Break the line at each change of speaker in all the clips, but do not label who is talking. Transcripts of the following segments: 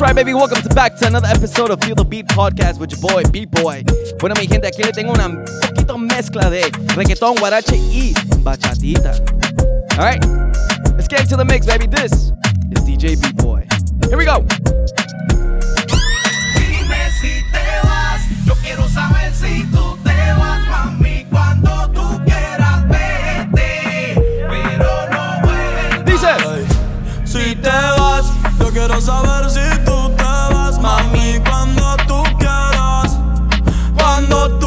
That's right, baby. Welcome to back to another episode of Feel the Beat Podcast with your boy, Beat Boy. Bueno, mi gente, aquí le tengo una poquito mezcla de reggaetón, guarache y bachatita. All right, let's get into the mix, baby. This is DJ Beat Boy. Here we go.
Dime si te vas, yo quiero saber si tú
saber si tú te vas, mami, cuando tú quieras. Cuando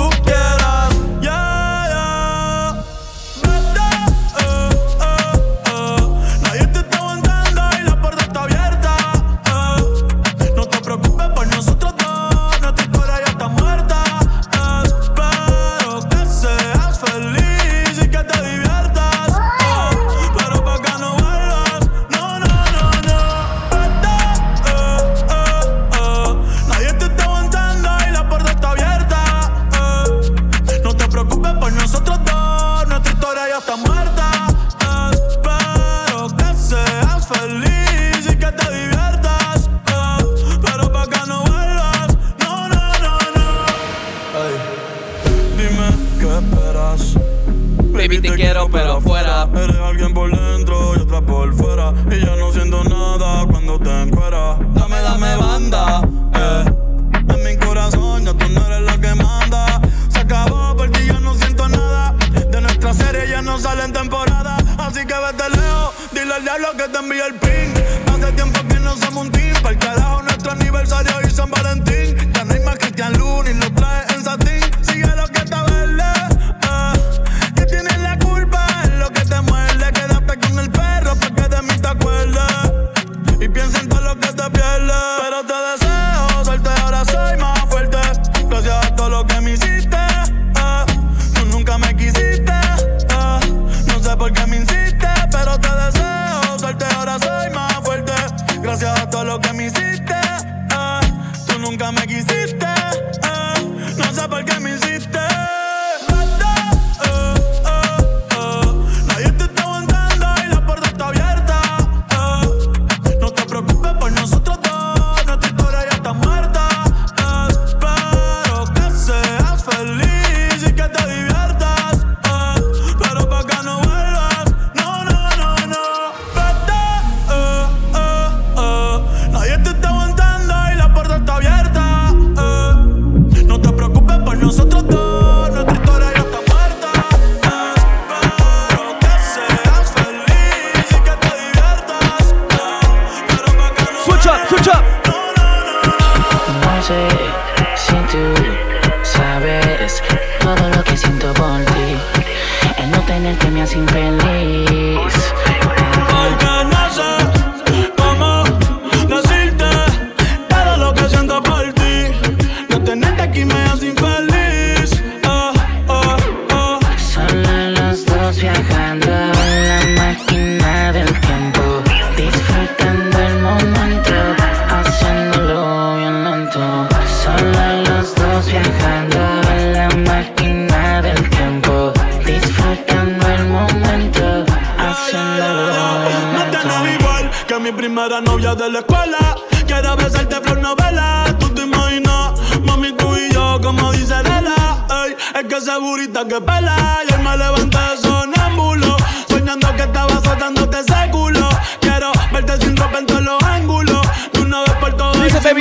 la novia de la escuela. Quiere besarte flor novela. Tú te imaginas, mami, tú y yo, como dice Adela. Ey, es que esa burita que pela. Y él me levanté sonámbulo. Soñando que estaba soltándote ese culo. Quiero verte sin ropa en todos los ángulos. De una vez por todas.
Dice.
Ey,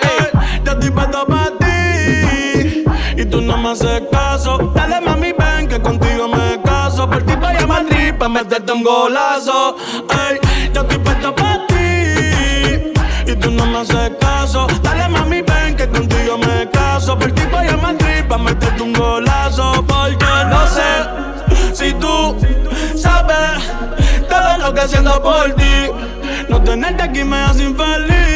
eh. yo estoy puesto para ti. Y tú no me haces caso. Dale, mami, ven que contigo me paso por ti para Madrid, para meterte un golazo. Ey, yo estoy puesto para ti y tú no me haces caso. Dale mami, ven que contigo me caso. Por ti para Madrid, para meterte un golazo. Porque no sé si tú sabes todo lo que siento por ti. No tenerte aquí me hace infeliz.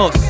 Seguimos.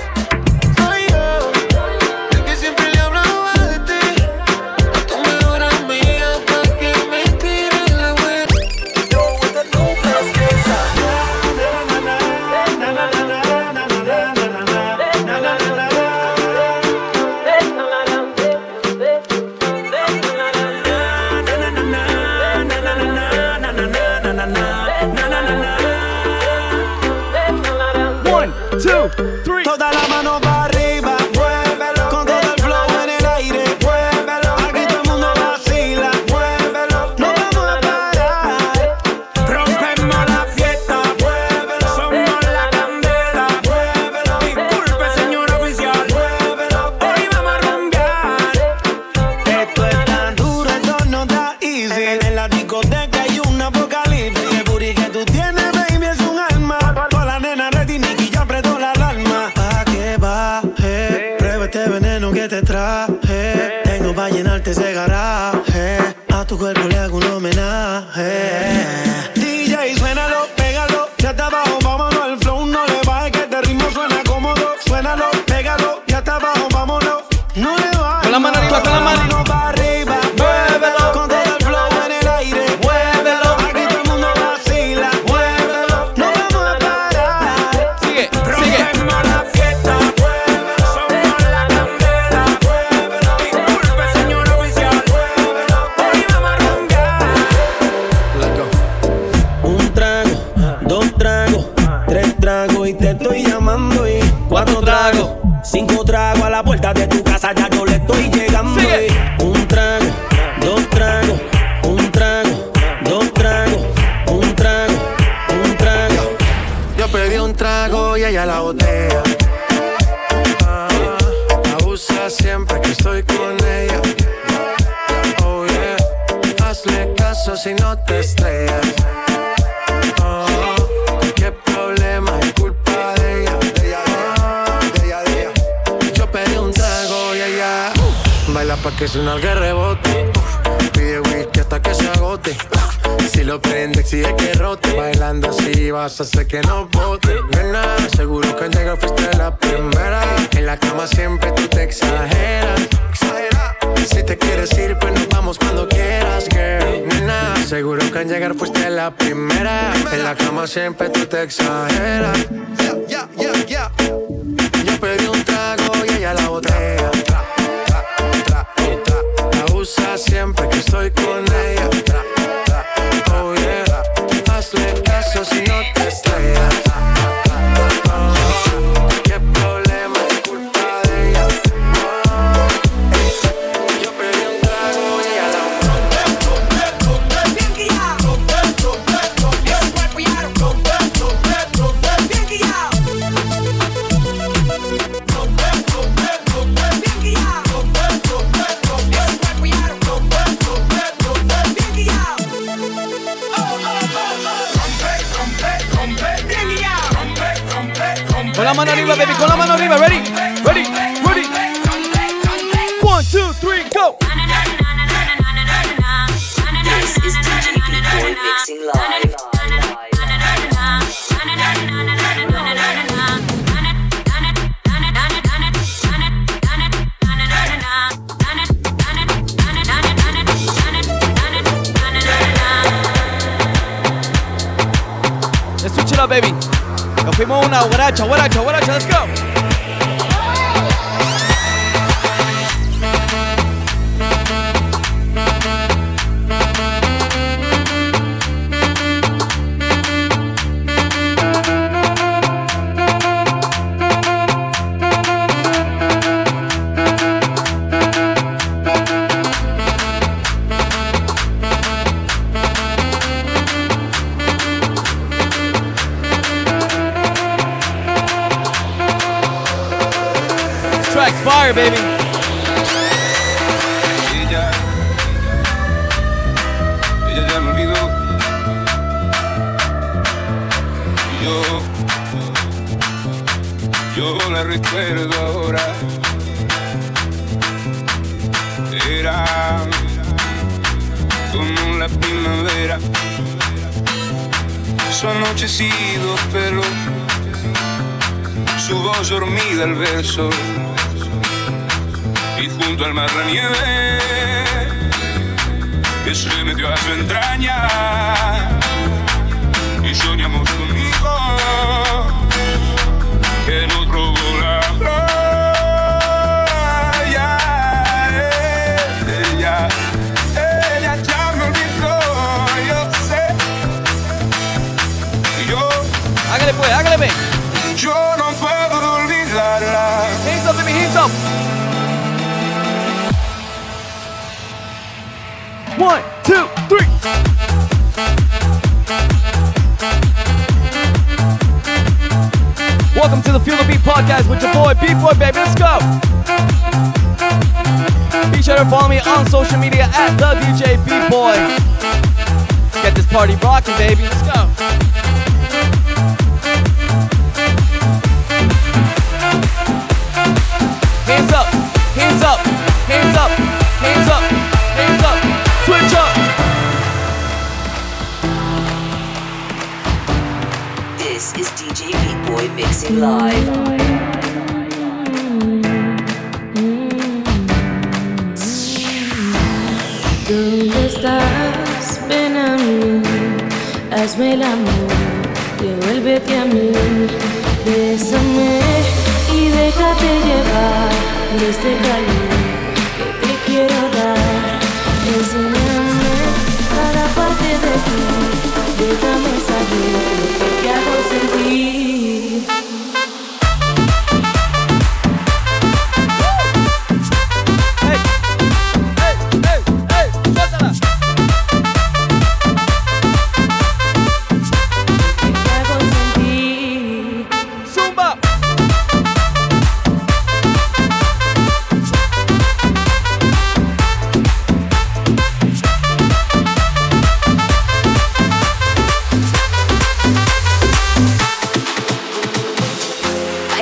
trago y te estoy llamando y cuatro tragos, cinco hace que no vote. Nena, seguro que al llegar fuiste la primera. En la cama siempre tú te exageras. Si te quieres ir, pues nos vamos cuando quieras, girl. Nena, seguro que al llegar fuiste la primera. En la cama siempre tú te exageras. Yeah, yeah, yeah, Yo pedí un trago y ella la botella. La usa siempre que estoy con ella si no te estrellas.
baby, con la mano arriba, ready, ready,
ready. One, two, three, go.
This is DJ mixing live.
Let's switch it up, baby. Nos fuimos una guaracha, guaracha, guaracha. Let's go. Track fire, baby.
Ella, ella ya me olvidó. Yo, yo la recuerdo ahora. Era como la primavera. Su anochecido pelo, su voz dormida al verso junto al mar la nieve que se metió a su entraña. Y soñamos conmigo que nos robó la playa. Ella ella ya me olvidó yo sé. Yo
Hágale pues, hágale pues. Welcome to the Feel the Beat podcast with your boy Beat Boy, baby. Let's go. Be sure to follow me on social media at the DJ Boy. Get this party rocking, baby. Let's go. Hands up,
¿Dónde estás? Ven a mí, hazme el amor, devuélvete a mí, bésame y déjate llevar de este calor que te quiero dar. Enséñame cada parte de ti,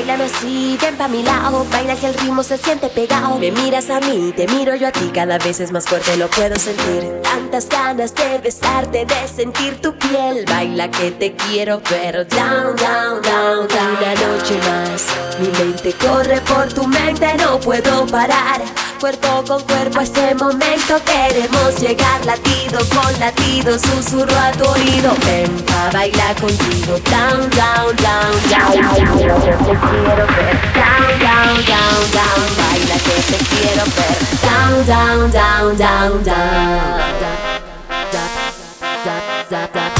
Así, ven pa' mi lado, baila que el ritmo se siente pegado. Me miras a mí, te miro yo a ti, cada vez es más fuerte, lo puedo sentir. Tantas ganas de besarte, de sentir tu piel. Baila que te quiero ver, down, down, down, down. Una noche más, mi mente corre por tu mente, no puedo parar. Cuerpo con cuerpo a ese momento queremos llegar latido con latido, susurro a tu oído. Ven pa' bailar contigo, down, down, down, down. Te quiero ver, down, down, down, down. Baila que te quiero ver, down, down, down, down, down.
Yo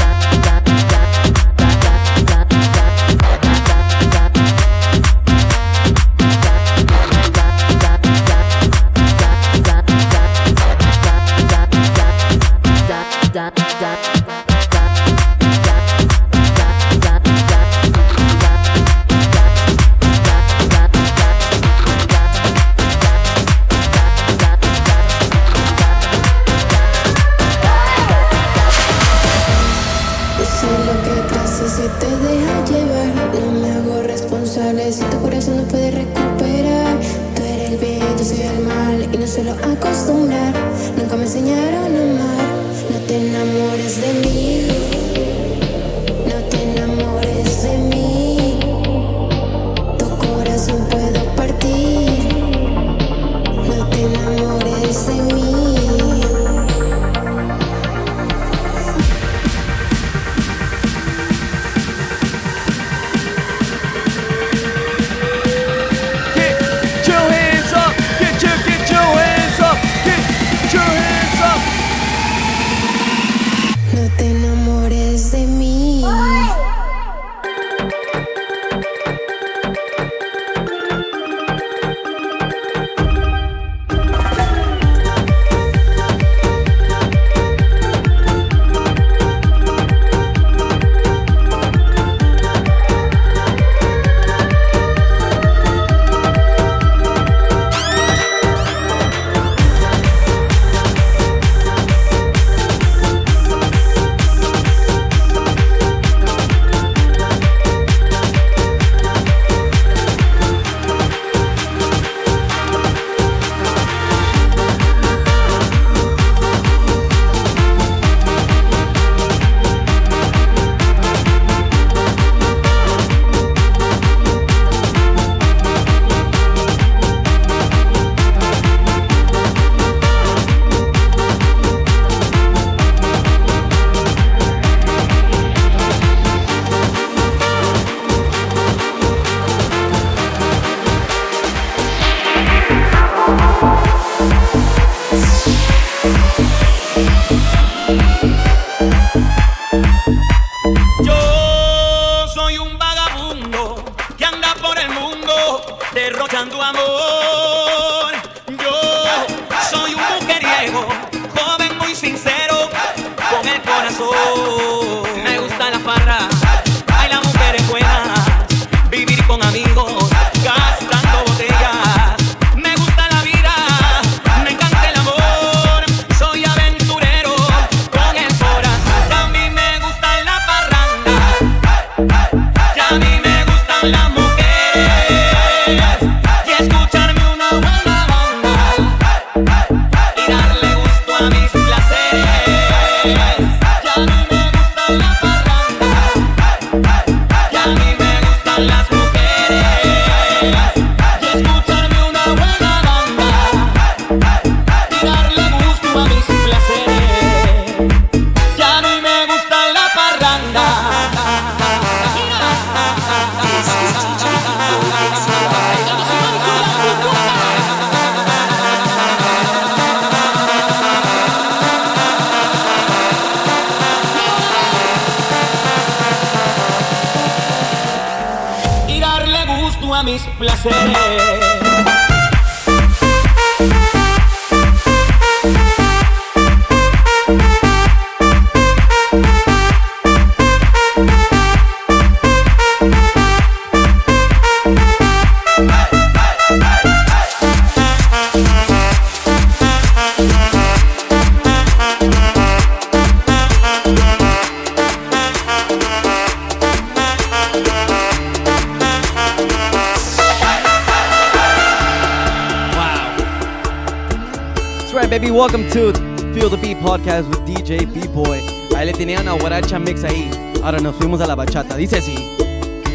podcast with DJ B-Boy. Ahí le tenían a guaracha mix ahí. Ahora nos fuimos a la bachata. Dice así.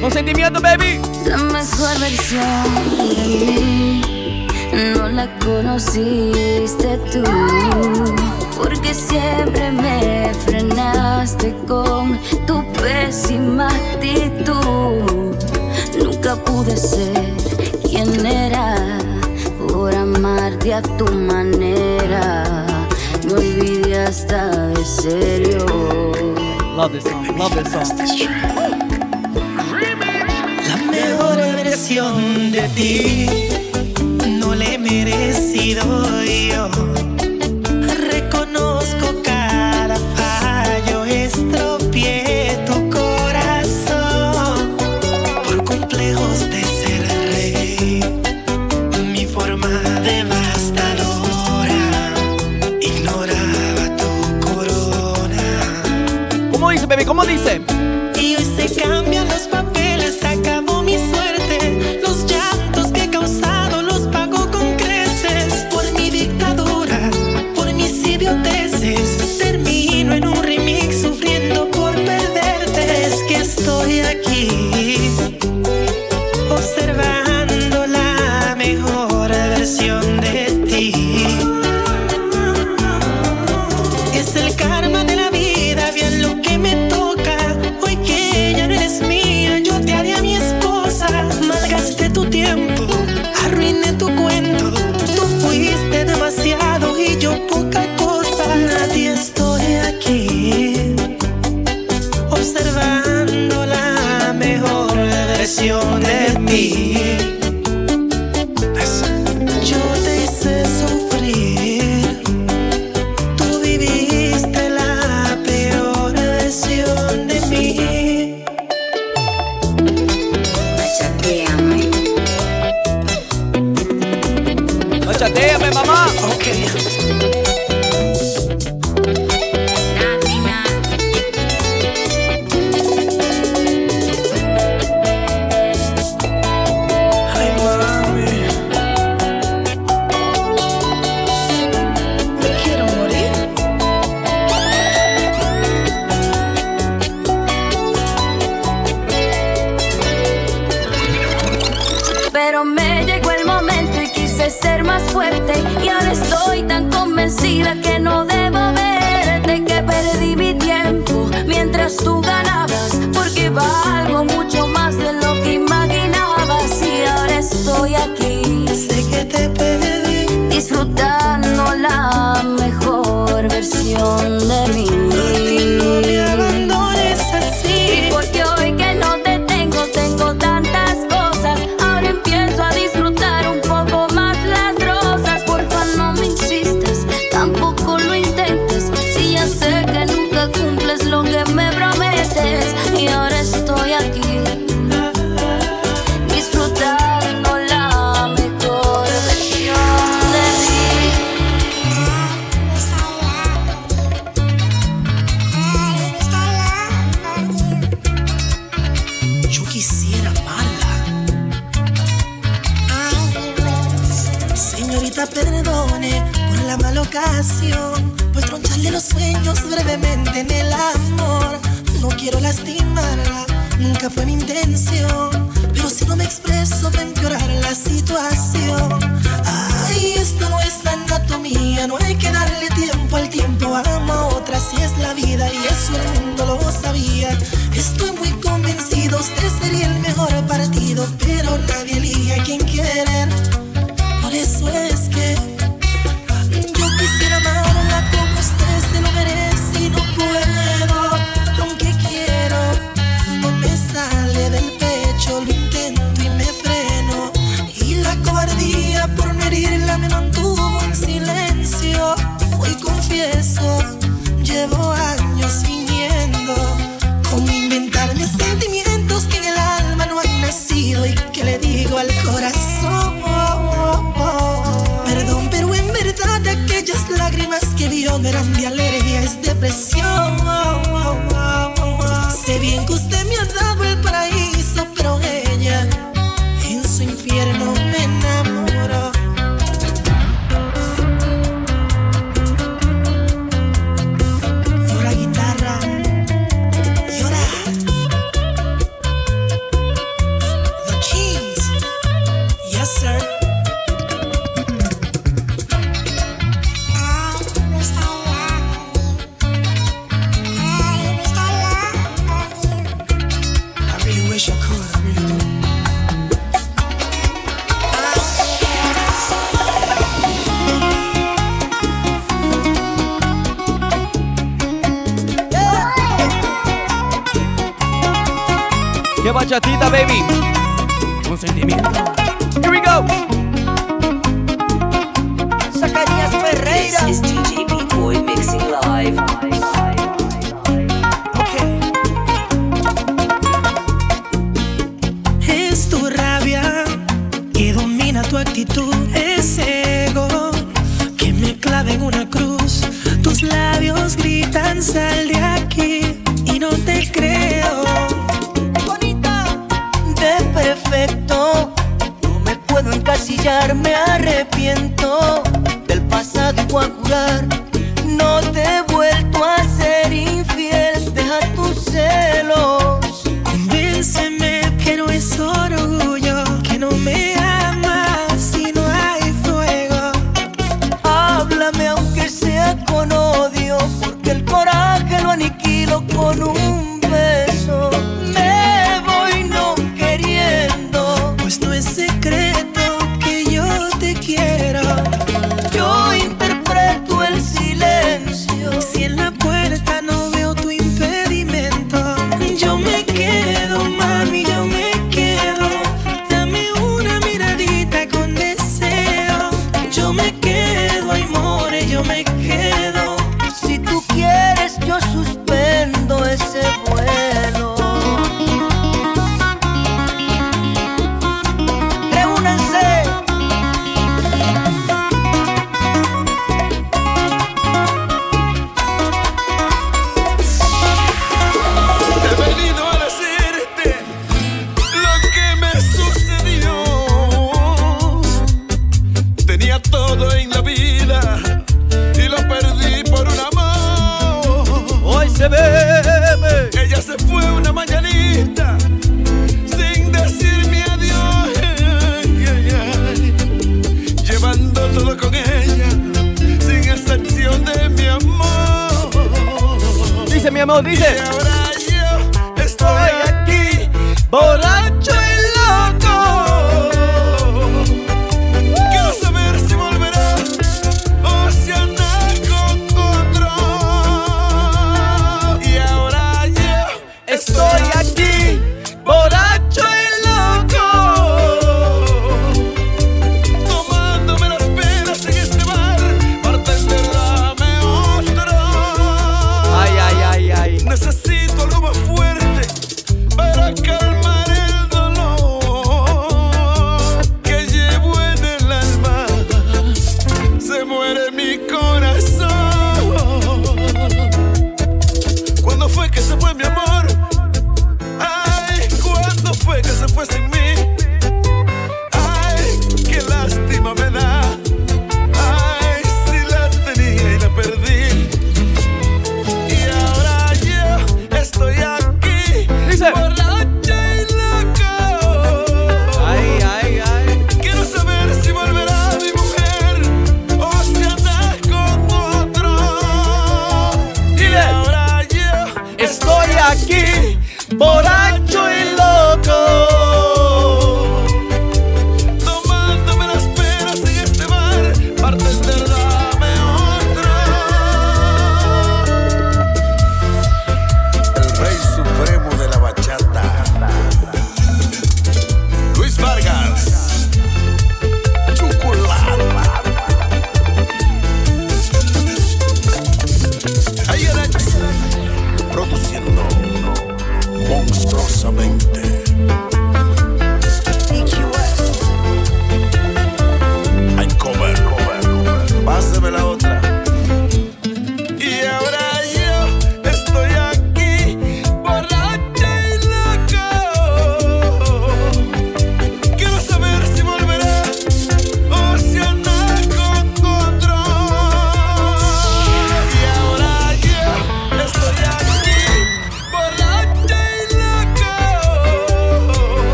Con sentimiento, baby.
La mejor versión de mí no la conociste tú. Porque siempre me frenaste con tu pésima actitud. Nunca pude ser quien era por amarte a tu manera está de serio.
Love this song, love this song.
La mejor versión de ti no le he merecido yo. que me clave en una cruz. Tus labios gritan, sal de aquí y no te creo.
Bonita, de perfecto, no me puedo encasillar, me arrepiento del pasado y voy a
dice,
mi amor?
Dice.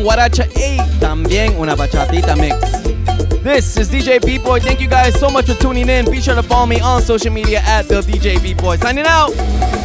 guaracha, y también una bachatita mix. This is DJ B-Boy. Thank you guys so much for tuning in. Be sure to follow me on social media at the DJ B-Boy. Signing out.